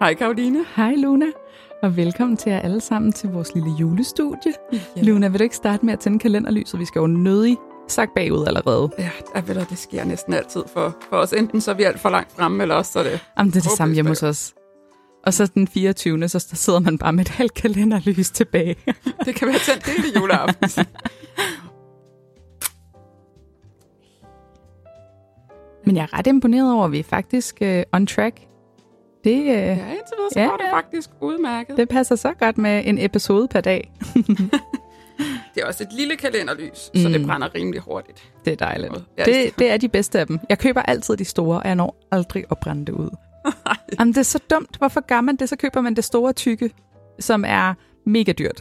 Hej Karoline. Hej Luna, og velkommen til jer alle sammen til vores lille julestudie. Ja. Luna, vil du ikke starte med at tænde kalenderlyset? Vi skal jo nødig sagt bagud allerede. Ja, jeg ved, det sker næsten altid for, for os. Enten så er vi alt for langt fremme, eller også så er det... Jamen, det er det samme hjemme hos os. Og så den 24. så sidder man bare med et halvt kalenderlys tilbage. det kan være tændt hele juleaften. Men jeg er ret imponeret over, at vi er faktisk uh, on track. Det, uh, ja, indtil videre, så ja, går det faktisk udmærket. Det passer så godt med en episode per dag. det er også et lille kalenderlys, mm. så det brænder rimelig hurtigt. Det er dejligt. Det, det er de bedste af dem. Jeg køber altid de store, og jeg når aldrig at brænde det ud. Jamen, det er så dumt. Hvorfor gør man det? Så køber man det store tykke, som er mega dyrt.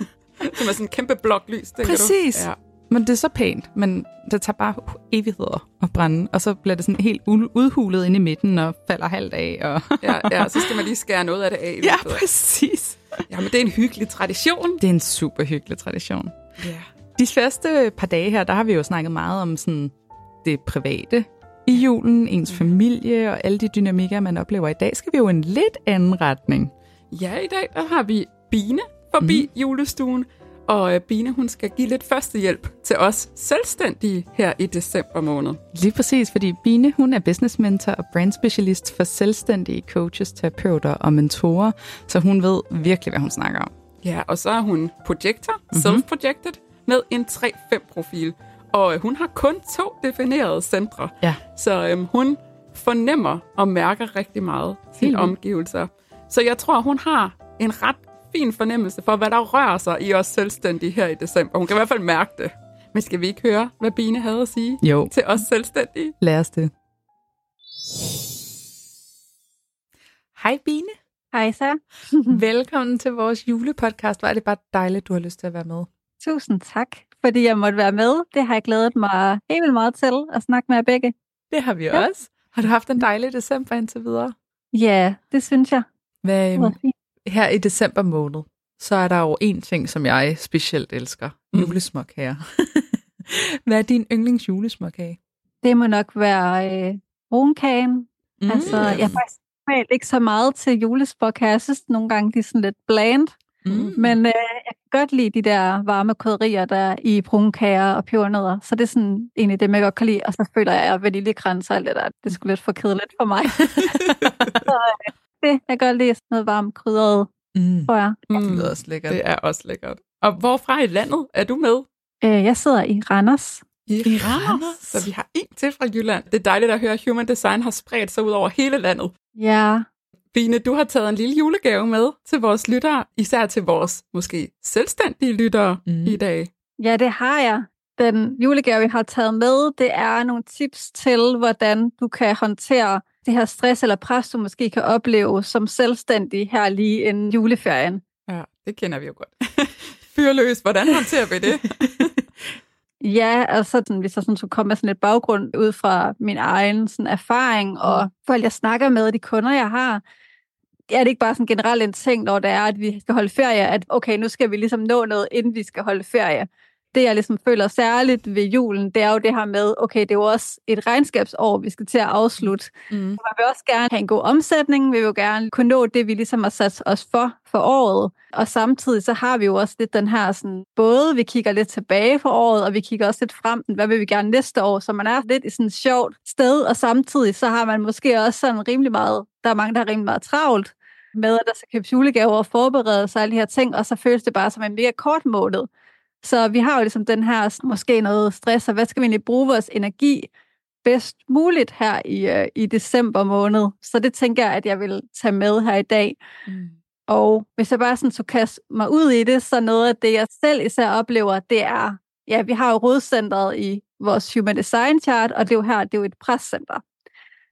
som er sådan en kæmpe blok lys, Præcis. Du? Ja. Men det er så pænt, men det tager bare evigheder at brænde, og så bliver det sådan helt udhulet ind i midten og falder halvt af. Og ja, ja, så skal man lige skære noget af det af. Ja, præcis. Ja, men det er en hyggelig tradition. Det er en super hyggelig tradition. Ja. De første par dage her, der har vi jo snakket meget om sådan det private i julen, ens mm. familie og alle de dynamikker, man oplever. I dag skal vi jo en lidt anden retning. Ja, i dag der har vi Bine forbi mm. julestuen, og øh, Bine, hun skal give lidt førstehjælp til os selvstændige her i december måned. Lige præcis, fordi Bine, hun er business mentor og brand specialist for selvstændige coaches, terapeuter og mentorer, så hun ved virkelig, hvad hun snakker om. Ja, og så er hun projektor, mm-hmm. self-projected, med en 3-5-profil. Og øh, hun har kun to definerede centre. Ja. Så øhm, hun fornemmer og mærker rigtig meget sine omgivelser. Så jeg tror, hun har en ret fin fornemmelse for, hvad der rører sig i os selvstændige her i december. Hun kan i hvert fald mærke det. Men skal vi ikke høre, hvad Bine havde at sige jo. til os selvstændige? Lad os det. Hej Bine. Hej så. Velkommen til vores julepodcast. Hvor er det bare dejligt, du har lyst til at være med. Tusind tak, fordi jeg måtte være med. Det har jeg glædet mig helt vildt meget til at snakke med jer begge. Det har vi ja. også. Har du haft en dejlig december indtil videre? Ja, det synes jeg. Hvad, det her i december måned, så er der jo en ting, som jeg specielt elsker. Mm. Julesmåkager. Hvad er din yndlings julesmåkage? Det må nok være øh, brunkagen. Mm. Altså, jeg er faktisk ikke så meget til julesmåkager. Jeg synes nogle gange, de er sådan lidt bland. Mm. Men øh, jeg kan godt lide de der varme krydderier, der er i brunkager og pebernødder. Så det er sådan egentlig det, jeg godt kan lide. Og så føler jeg, at vaniljekrans og alt det der, det skulle lidt for kedeligt for mig. så, øh, det. Jeg kan godt lide sådan noget varmt krydret, mm. tror jeg. Mm. Det lyder også lækkert. Det er også lækkert. Og hvorfra i landet er du med? Øh, jeg sidder i Randers. I, I Randers? Så vi har en til fra Jylland. Det er dejligt at høre, at Human Design har spredt sig ud over hele landet. Ja. Bine, du har taget en lille julegave med til vores lyttere, især til vores måske selvstændige lyttere mm. i dag. Ja, det har jeg. Den julegave, vi har taget med, det er nogle tips til, hvordan du kan håndtere det her stress eller pres, du måske kan opleve som selvstændig her lige inden juleferien. Ja, det kender vi jo godt. Fyrløs, hvordan håndterer vi det? ja, altså sådan, hvis jeg sådan skulle komme med sådan et baggrund ud fra min egen sådan, erfaring, og folk jeg snakker med, de kunder jeg har, er det ikke bare sådan generelt en ting, når det er, at vi skal holde ferie, at okay, nu skal vi ligesom nå noget, inden vi skal holde ferie det, jeg ligesom føler særligt ved julen, det er jo det her med, okay, det er jo også et regnskabsår, vi skal til at afslutte. Mm. Man vil også gerne have en god omsætning, vi vil jo gerne kunne nå det, vi ligesom har sat os for for året. Og samtidig så har vi jo også lidt den her sådan, både vi kigger lidt tilbage for året, og vi kigger også lidt frem, hvad vil vi gerne næste år, så man er lidt i sådan et sjovt sted, og samtidig så har man måske også sådan rimelig meget, der er mange, der har rimelig meget travlt med, at der skal købes julegaver og forberede sig alle de her ting, og så føles det bare som en mega kort måned. Så vi har jo ligesom den her, måske noget stress, og hvad skal vi egentlig bruge vores energi bedst muligt her i, uh, i december måned. Så det tænker jeg, at jeg vil tage med her i dag. Mm. Og hvis jeg bare sådan så kaste mig ud i det, så noget af det, jeg selv især oplever, det er, ja, vi har jo rådcentret i vores Human Design Chart, og det er jo her, det er jo et prescenter.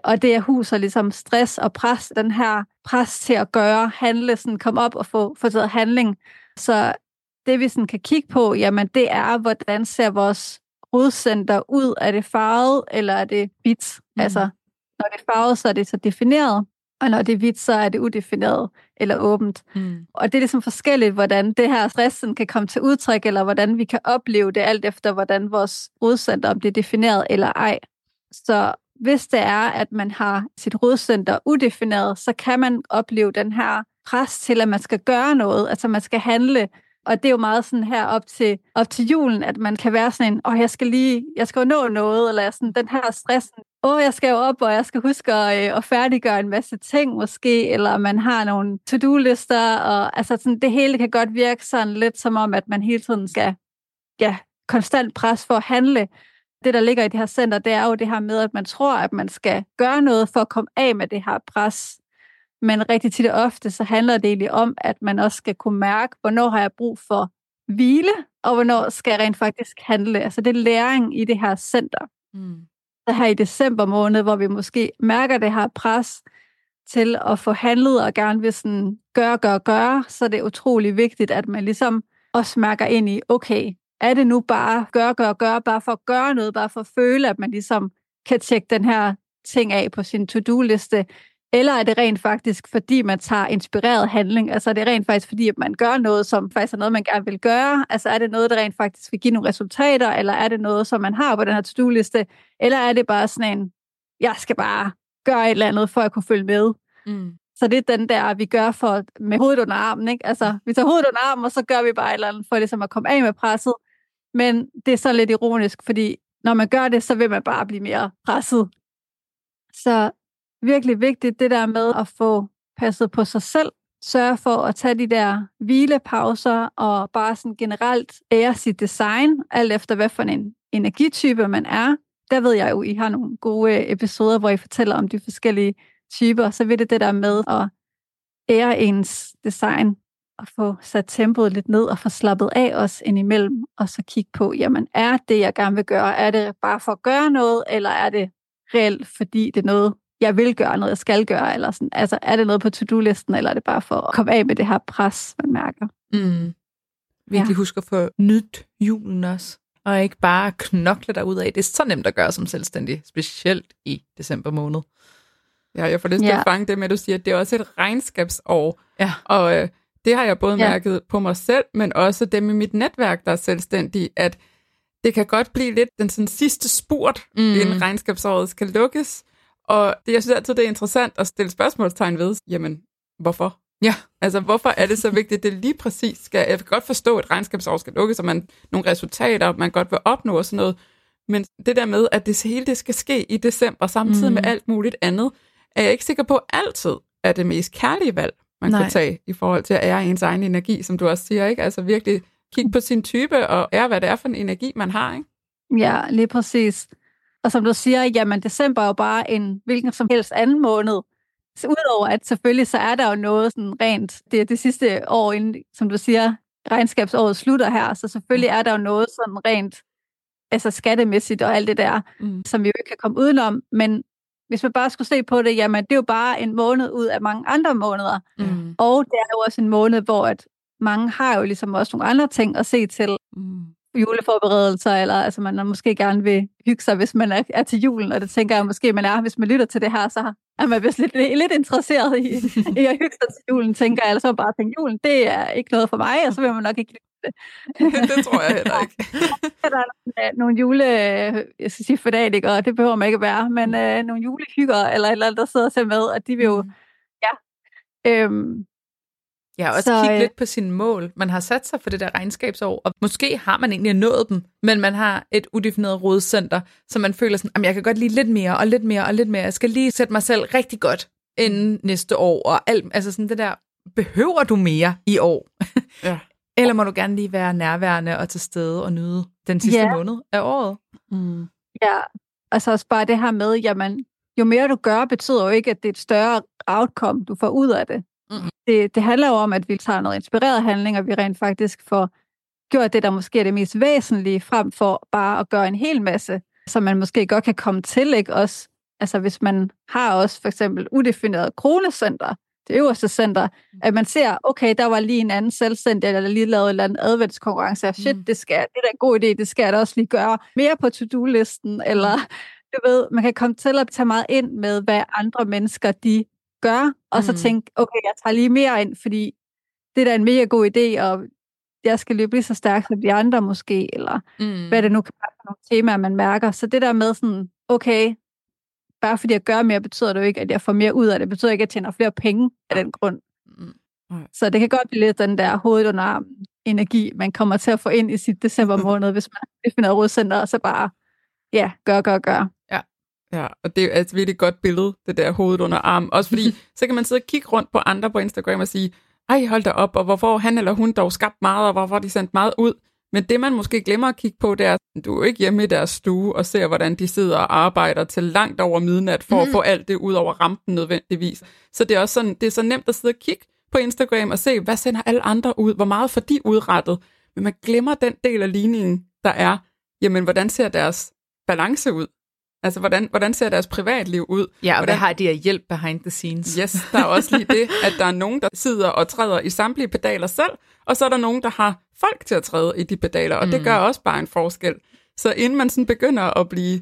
Og det er huser ligesom stress og pres, den her pres til at gøre, handle, sådan komme op og få, få taget handling. Så det vi sådan kan kigge på, jamen det er, hvordan ser vores rodcenter ud? Er det farvet, eller er det hvidt? Mm. Altså, når det er farvet, så er det så defineret, og når det er hvidt, så er det udefineret eller åbent. Mm. Og det er ligesom forskelligt, hvordan det her stressen kan komme til udtryk, eller hvordan vi kan opleve det, alt efter hvordan vores rodcenter, om det er defineret eller ej. Så hvis det er, at man har sit rodcenter udefineret, så kan man opleve den her pres til, at man skal gøre noget, altså man skal handle. Og det er jo meget sådan her op til, op til julen, at man kan være sådan en, åh, oh, jeg skal lige, jeg skal jo nå noget, eller sådan den her stress, åh, oh, jeg skal jo op, og jeg skal huske at, øh, at færdiggøre en masse ting måske, eller man har nogle to-do-lister, og altså sådan, det hele kan godt virke sådan lidt som om, at man hele tiden skal, ja, konstant pres for at handle. Det, der ligger i det her center, det er jo det her med, at man tror, at man skal gøre noget for at komme af med det her pres. Men rigtig tit og ofte, så handler det egentlig om, at man også skal kunne mærke, hvornår har jeg brug for hvile, og hvornår skal jeg rent faktisk handle. Altså det er læring i det her center. Mm. Så her i december måned, hvor vi måske mærker det her pres til at få handlet og gerne vil sådan gøre, gøre, gøre, så er det utrolig vigtigt, at man ligesom også mærker ind i, okay, er det nu bare gør, gør, gør, bare for at gøre noget, bare for at føle, at man ligesom kan tjekke den her ting af på sin to-do-liste, eller er det rent faktisk, fordi man tager inspireret handling? Altså er det rent faktisk, fordi at man gør noget, som faktisk er noget, man gerne vil gøre? Altså er det noget, der rent faktisk vil give nogle resultater? Eller er det noget, som man har på den her to-do-liste? Eller er det bare sådan en, jeg skal bare gøre et eller andet, for at kunne følge med? Mm. Så det er den der, vi gør for, med hovedet under armen. Ikke? Altså, vi tager hovedet under armen, og så gør vi bare et eller andet, for ligesom at komme af med presset. Men det er så lidt ironisk, fordi når man gør det, så vil man bare blive mere presset. Så virkelig vigtigt, det der med at få passet på sig selv, sørge for at tage de der hvilepauser og bare sådan generelt ære sit design, alt efter hvad for en energitype man er. Der ved jeg jo, I har nogle gode øh, episoder, hvor I fortæller om de forskellige typer, så vil det det der med at ære ens design og få sat tempoet lidt ned og få slappet af os indimellem, og så kigge på, jamen er det, jeg gerne vil gøre, er det bare for at gøre noget, eller er det reelt, fordi det er noget, jeg vil gøre, noget jeg skal gøre, eller sådan, altså er det noget på to-do-listen, eller er det bare for at komme af med det her pres, man mærker. Mm. Virkelig ja. husk at få nyt julen også, og ikke bare knokle dig ud af. Det er så nemt at gøre som selvstændig, specielt i december måned. Ja, jeg får lyst til ja. at fange det med, at du siger, at det er også et regnskabsår. Ja. Og øh, det har jeg både ja. mærket på mig selv, men også dem i mit netværk, der er selvstændige, at det kan godt blive lidt den sådan sidste spurt, mm. inden regnskabsåret skal lukkes. Og det, jeg synes altid, det er interessant at stille spørgsmålstegn ved, jamen, hvorfor? Ja. Altså, hvorfor er det så vigtigt, at det lige præcis skal... Jeg kan godt forstå, at regnskabsår skal lukkes, og man nogle resultater, man godt vil opnå og sådan noget. Men det der med, at det hele det skal ske i december, samtidig mm. med alt muligt andet, er jeg ikke sikker på altid er det mest kærlige valg, man Nej. kan tage i forhold til at ære ens egen energi, som du også siger, ikke? Altså virkelig kigge på sin type og ære, hvad det er for en energi, man har, ikke? Ja, lige præcis. Og som du siger, jamen december er jo bare en hvilken som helst anden måned. Så udover at selvfølgelig så er der jo noget sådan rent, det er det sidste år, inden, som du siger, regnskabsåret slutter her, så selvfølgelig er der jo noget sådan rent altså skattemæssigt og alt det der, mm. som vi jo ikke kan komme udenom, men hvis man bare skulle se på det, jamen det er jo bare en måned ud af mange andre måneder. Mm. Og det er jo også en måned, hvor at mange har jo ligesom også nogle andre ting at se til. Mm. Juleforberedelser, eller altså man måske gerne vil hygge sig, hvis man er, er til julen, og det tænker jeg måske, man er, hvis man lytter til det her, så er man vist lidt, lidt interesseret i, i at hygge sig til julen, tænker jeg, eller så bare tænke, julen, det er ikke noget for mig, og så vil man nok ikke det. det tror jeg heller ikke. der er nogle jule, jeg skal sige fanatikere, det behøver man ikke være, men øh, nogle julehygger, eller eller der sidder og ser med, og de vil jo, mm. ja, øhm, Ja, også så, kigge øh, lidt på sine mål. Man har sat sig for det der regnskabsår, og måske har man egentlig nået dem, men man har et udefineret rådcenter, så man føler sådan, at jeg kan godt lide lidt mere, og lidt mere, og lidt mere. Jeg skal lige sætte mig selv rigtig godt inden næste år, og alt, altså sådan det der, behøver du mere i år? Ja. Eller må du gerne lige være nærværende og til stede og nyde den sidste ja. måned af året? Mm. Ja, altså også bare det her med, jamen, jo mere du gør, betyder jo ikke, at det er et større outcome, du får ud af det. Mm. Det, det handler jo om, at vi tager noget inspireret handling, og vi rent faktisk får gjort det, der måske er det mest væsentlige, frem for bare at gøre en hel masse, som man måske godt kan komme til, ikke? Også, altså hvis man har også for eksempel udefineret kronecenter, det øverste center, mm. at man ser, okay, der var lige en anden selvstændig, eller lige lavet en eller anden adventskonkurrence, shit, mm. det, skal, det er en god idé, det skal jeg da også lige gøre mere på to-do-listen, eller du ved, man kan komme til at tage meget ind med, hvad andre mennesker, de gør, og så mm. tænke, okay, jeg tager lige mere ind, fordi det er da en mega god idé, og jeg skal løbe lige så stærkt som de andre måske, eller mm. hvad det nu kan være for nogle temaer, man mærker. Så det der med sådan, okay, bare fordi jeg gør mere, betyder det jo ikke, at jeg får mere ud af det. Det betyder ikke, at jeg tjener flere penge af den grund. Mm. Så det kan godt blive lidt den der hovedet under armen energi, man kommer til at få ind i sit december måned, hvis man definerer rådcenter, og så bare, ja, gør, gør, gør. Ja. Og det er et virkelig godt billede, det der hovedet under armen. Også fordi, så kan man sidde og kigge rundt på andre på Instagram og sige, ej, hold da op, og hvorfor han eller hun dog skabt meget, og hvorfor de sendt meget ud. Men det, man måske glemmer at kigge på, det er, at du er ikke hjemme i deres stue og ser, hvordan de sidder og arbejder til langt over midnat for mm. at få alt det ud over rampen nødvendigvis. Så det er også sådan, det er så nemt at sidde og kigge på Instagram og se, hvad sender alle andre ud? Hvor meget får de udrettet? Men man glemmer den del af ligningen, der er, jamen, hvordan ser deres balance ud? Altså, hvordan, hvordan ser deres privatliv ud? Ja, og hvordan... hvad har de af hjælp behind the scenes? Yes, der er også lige det, at der er nogen, der sidder og træder i samtlige pedaler selv, og så er der nogen, der har folk til at træde i de pedaler, og mm. det gør også bare en forskel. Så inden man sådan begynder at blive,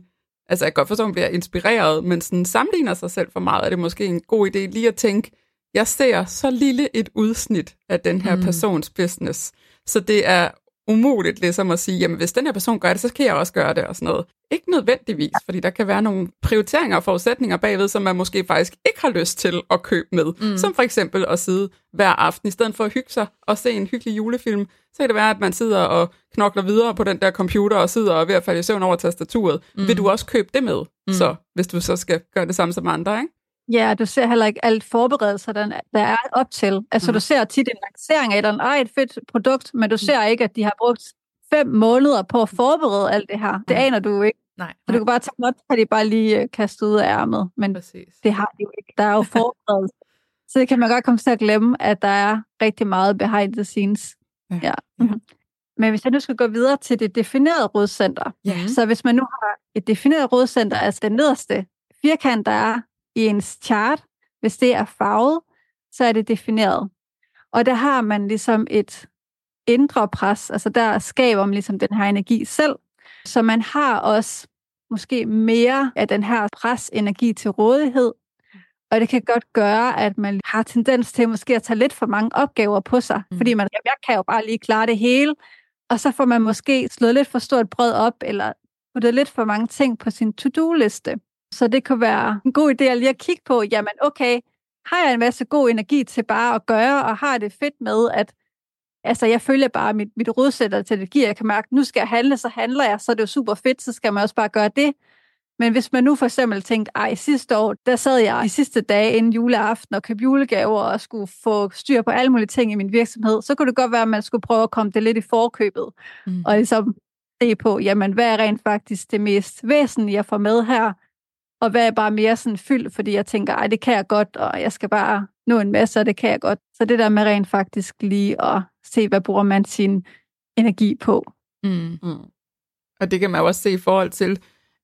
altså jeg kan godt forstå, at man bliver inspireret, men sådan sammenligner sig selv for meget, er det måske en god idé lige at tænke, jeg ser så lille et udsnit af den her mm. persons business, så det er umuligt ligesom at sige, jamen hvis den her person gør det, så kan jeg også gøre det og sådan noget. Ikke nødvendigvis, fordi der kan være nogle prioriteringer og forudsætninger bagved, som man måske faktisk ikke har lyst til at købe med. Mm. Som for eksempel at sidde hver aften, i stedet for at hygge sig og se en hyggelig julefilm, så kan det være, at man sidder og knokler videre på den der computer og sidder og er ved at falde i søvn over tastaturet. Mm. Vil du også købe det med, mm. så hvis du så skal gøre det samme som andre, ikke? Ja, du ser heller ikke alt forberedelser, der, der er op til. Altså, mm. du ser tit en lancering af et, ej, et fedt produkt, men du mm. ser ikke, at de har brugt fem måneder på at forberede alt det her. Det aner du ikke. Nej. Så du kan bare tage noget, kan de bare lige øh, kaste ud af ærmet. Men Præcis. det har de jo ikke. Der er jo forberedelse. Så det kan man godt komme til at glemme, at der er rigtig meget behind the scenes. Ja. ja. Mm-hmm. Men hvis jeg nu skal gå videre til det definerede rådcenter, ja. så hvis man nu har et defineret rådcenter, altså den nederste firkant, der er i ens chart, hvis det er farvet, så er det defineret. Og der har man ligesom et indre pres, altså der skaber man ligesom den her energi selv. Så man har også måske mere af den her presenergi til rådighed, og det kan godt gøre, at man har tendens til måske at tage lidt for mange opgaver på sig, mm. fordi man, jeg kan jo bare lige klare det hele, og så får man måske slået lidt for stort brød op, eller puttet lidt for mange ting på sin to-do-liste. Så det kan være en god idé at lige at kigge på, jamen okay, har jeg en masse god energi til bare at gøre, og har det fedt med, at altså, jeg følger bare mit, mit rådsætter til energi, jeg kan mærke, nu skal jeg handle, så handler jeg, så er det jo super fedt, så skal man også bare gøre det. Men hvis man nu for eksempel tænkte, ej, sidste år, der sad jeg de sidste dage inden juleaften og købte julegaver og skulle få styr på alle mulige ting i min virksomhed, så kunne det godt være, at man skulle prøve at komme det lidt i forkøbet. Mm. Og ligesom se på, jamen, hvad er rent faktisk det mest væsentlige, jeg får med her? Og hvad er bare mere sådan fyldt, fordi jeg tænker, ej, det kan jeg godt, og jeg skal bare nå en masse, og det kan jeg godt. Så det der med rent faktisk lige at se, hvad bruger man sin energi på. Mm. Mm. Og det kan man også se i forhold til,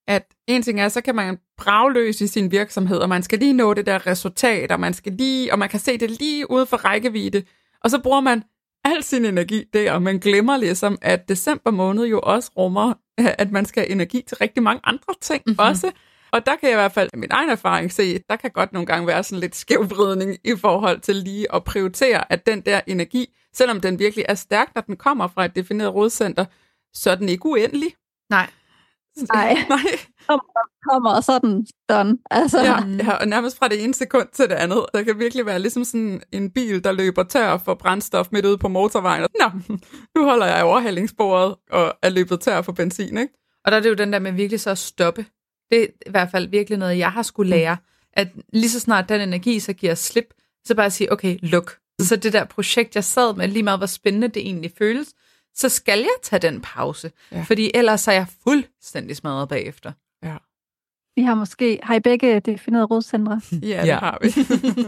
at en ting er, så kan man bragløse i sin virksomhed, og man skal lige nå det der resultat, og man skal lige, og man kan se det lige ude for rækkevidde, og så bruger man al sin energi der, og man glemmer ligesom, at december måned jo også rummer, at man skal have energi til rigtig mange andre ting mm-hmm. også. Og der kan jeg i hvert fald min egen erfaring se, der kan godt nogle gange være sådan lidt skævvridning i forhold til lige at prioritere, at den der energi, selvom den virkelig er stærk, når den kommer fra et defineret rådcenter, så er den ikke uendelig. Nej. Nej. Nej. Kommer, og så er den done. Altså. Ja, ja, og nærmest fra det ene sekund til det andet. Der kan virkelig være ligesom sådan en bil, der løber tør for brændstof midt ude på motorvejen. Nå, nu holder jeg overhældingsbordet og er løbet tør for benzin, ikke? Og der er det jo den der med virkelig så at stoppe det er i hvert fald virkelig noget, jeg har skulle lære. At lige så snart den energi så giver slip, så bare sige, okay, luk. Så det der projekt, jeg sad med, lige meget hvor spændende det egentlig føles, så skal jeg tage den pause. Ja. Fordi ellers er jeg fuldstændig smadret bagefter. Ja. Vi har måske, har I begge defineret rådscentre? Ja, det ja. har vi.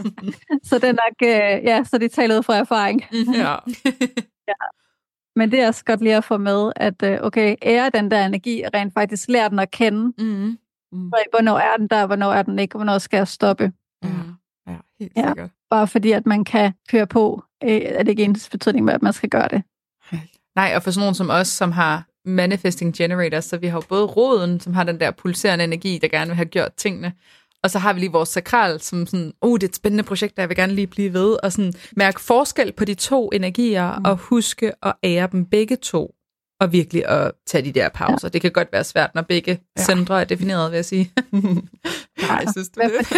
så det er nok, øh, ja, så de taler ud fra erfaring. ja. ja. Men det er også godt lige at få med, at øh, okay, ære den der energi, rent faktisk lære den at kende. Mm. Mm. Hvornår er den der, hvornår er den ikke, hvornår skal jeg stoppe? Ja, ja helt ja, sikkert. Bare fordi, at man kan køre på, øh, er det ikke ens betydning med, at man skal gøre det. Nej, og for sådan nogen som os, som har manifesting generators, så vi har jo både roden, som har den der pulserende energi, der gerne vil have gjort tingene, og så har vi lige vores sakral, som sådan, oh, det er et spændende projekt, der jeg vil gerne lige blive ved, og sådan mærke forskel på de to energier, mm. og huske at ære dem begge to. Og virkelig at tage de der pauser. Ja. Det kan godt være svært, når begge ja. centre er defineret, vil jeg sige. Nej, synes du det?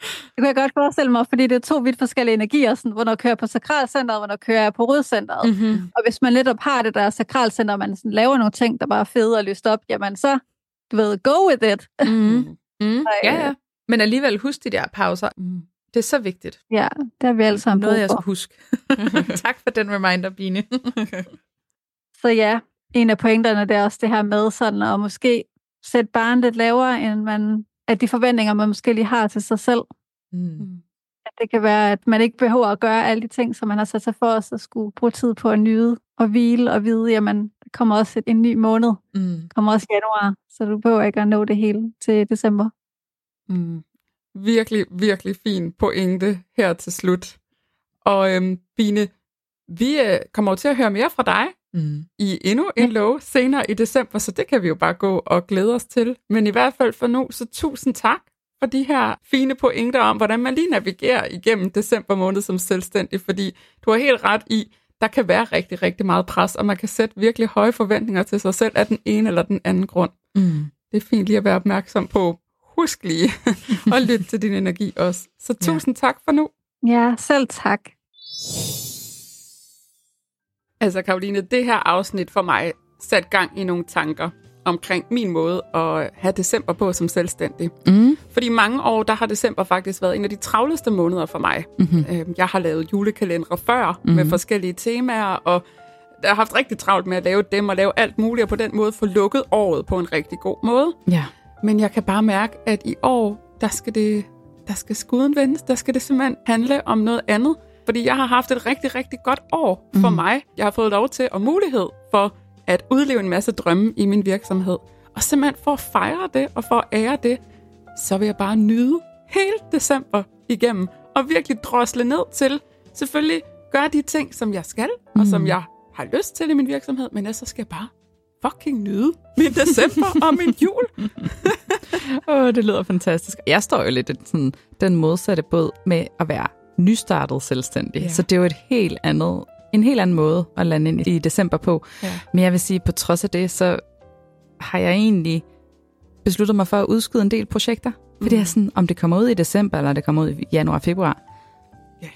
Det kan jeg godt forestille mig, fordi det er to vidt forskellige energier, sådan, hvornår kører jeg på sakralcenteret, hvornår kører jeg på rødcenteret. Mm-hmm. Og hvis man netop har det der sakralcenter, og man sådan laver nogle ting, der bare er fede og lyst op, jamen så, du ved, go with it. Mm. Mm. ja, ja. Men alligevel husk de der pauser. Mm. Det er så vigtigt. Ja, det har vi alle sammen Noget, jeg skal huske. tak for den reminder, Bine. Så ja, en af pointerne det er også det her med sådan at måske sætte barnet lidt lavere, end man, at de forventninger, man måske lige har til sig selv. Mm. mm. At det kan være, at man ikke behøver at gøre alle de ting, som man har sat sig for os at skulle bruge tid på at nyde og hvile og vide, jamen, der kommer også en ny måned. Mm. kommer også januar, så du behøver ikke at nå det hele til december. Mm. Virkelig, virkelig fin pointe her til slut. Og øhm, Bine, vi øh, kommer til at høre mere fra dig mm. i endnu en lov senere i december, så det kan vi jo bare gå og glæde os til. Men i hvert fald for nu, så tusind tak for de her fine pointer om, hvordan man lige navigerer igennem december måned som selvstændig, fordi du har helt ret i, der kan være rigtig, rigtig meget pres, og man kan sætte virkelig høje forventninger til sig selv af den ene eller den anden grund. Mm. Det er fint lige at være opmærksom på, husk lige at lytte til din energi også. Så tusind ja. tak for nu. Ja, selv tak. Altså Karoline, det her afsnit for mig sat gang i nogle tanker omkring min måde at have december på som selvstændig. Mm. Fordi mange år, der har december faktisk været en af de travleste måneder for mig. Mm-hmm. Jeg har lavet julekalendere før mm-hmm. med forskellige temaer, og jeg har haft rigtig travlt med at lave dem og lave alt muligt, og på den måde få lukket året på en rigtig god måde. Ja. Men jeg kan bare mærke, at i år, der skal det, der skal skuden vendes, der skal det simpelthen handle om noget andet. Fordi jeg har haft et rigtig, rigtig godt år for mm. mig. Jeg har fået lov til og mulighed for at udleve en masse drømme i min virksomhed. Og simpelthen for at fejre det og for at ære det, så vil jeg bare nyde hele december igennem og virkelig drosle ned til selvfølgelig gøre de ting, som jeg skal, og som mm. jeg har lyst til i min virksomhed, men jeg så skal jeg bare fucking nyde min december og min jul. Åh, oh, det lyder fantastisk. Jeg står jo lidt i sådan, den modsatte båd med at være nystartet selvstændig. Ja. Så det er jo et helt andet, en helt anden måde at lande ind i december på. Ja. Men jeg vil sige, på trods af det, så har jeg egentlig besluttet mig for at udskyde en del projekter. Fordi mm. jeg er sådan, om det kommer ud i december, eller det kommer ud i januar februar. Ja.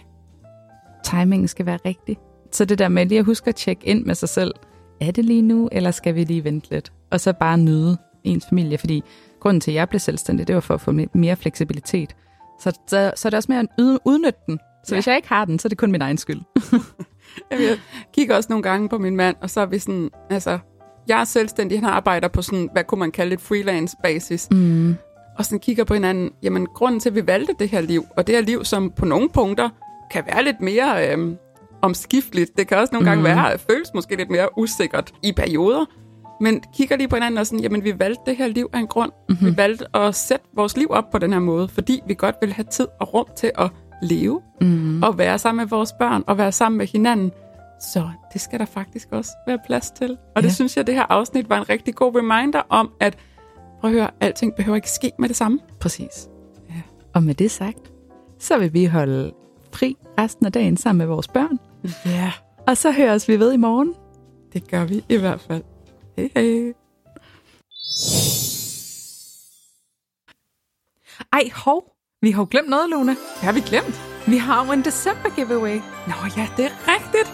Timingen skal være rigtig. Så det der med lige at huske at tjekke ind med sig selv, er det lige nu, eller skal vi lige vente lidt? Og så bare nyde ens familie, fordi grunden til, at jeg blev selvstændig, det var for at få mere fleksibilitet. Så, så, så er det også mere at udnytte den. Så ja. hvis jeg ikke har den, så er det kun min egen skyld. jeg kigger også nogle gange på min mand, og så er vi sådan, altså, jeg er selvstændig, han arbejder på sådan, hvad kunne man kalde et freelance basis. Mm. Og sådan kigger på hinanden, jamen grunden til, at vi valgte det her liv, og det her liv, som på nogle punkter kan være lidt mere øh, omskifteligt. Det kan også nogle gange mm. være, føles måske lidt mere usikkert i perioder. Men kigger lige på hinanden og sådan, jamen vi valgte det her liv af en grund. Mm-hmm. Vi valgte at sætte vores liv op på den her måde, fordi vi godt vil have tid og rum til at leve, mm. og være sammen med vores børn, og være sammen med hinanden. Så det skal der faktisk også være plads til. Og ja. det synes jeg, det her afsnit var en rigtig god reminder om, at prøv at høre, alting behøver ikke ske med det samme. Præcis. Ja. Og med det sagt, så vil vi holde fri resten af dagen sammen med vores børn. Ja. Og så høres vi ved i morgen. Det gør vi i hvert fald. Hej hej. Ej, hov. Vi har jo glemt noget, Luna. Hvad har vi glemt? Vi har jo en december giveaway. Nå ja, det er rigtigt.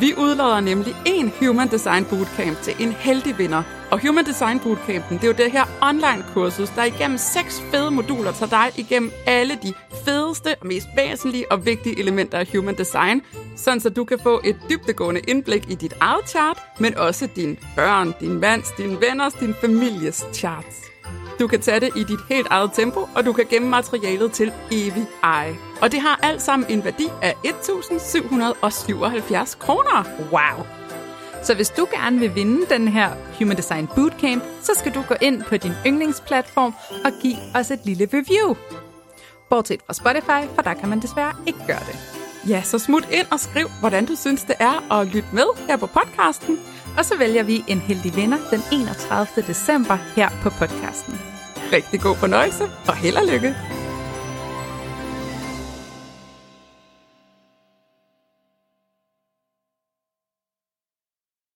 Vi udlader nemlig en Human Design Bootcamp til en heldig vinder. Og Human Design Bootcampen, det er jo det her online-kursus, der igennem seks fede moduler tager dig igennem alle de fedeste og mest væsentlige og vigtige elementer af Human Design, sådan så du kan få et dybdegående indblik i dit eget chart, men også din børn, din mands, din venners, din families charts. Du kan tage det i dit helt eget tempo, og du kan gemme materialet til evig eje. Og det har alt sammen en værdi af 1.777 kroner. Wow! Så hvis du gerne vil vinde den her Human Design Bootcamp, så skal du gå ind på din yndlingsplatform og give os et lille review. Bortset fra Spotify, for der kan man desværre ikke gøre det. Ja, så smut ind og skriv, hvordan du synes, det er at lytte med her på podcasten. Og så vælger vi en heldig vinder den 31. december her på podcasten. Rigtig god fornøjelse og held og lykke.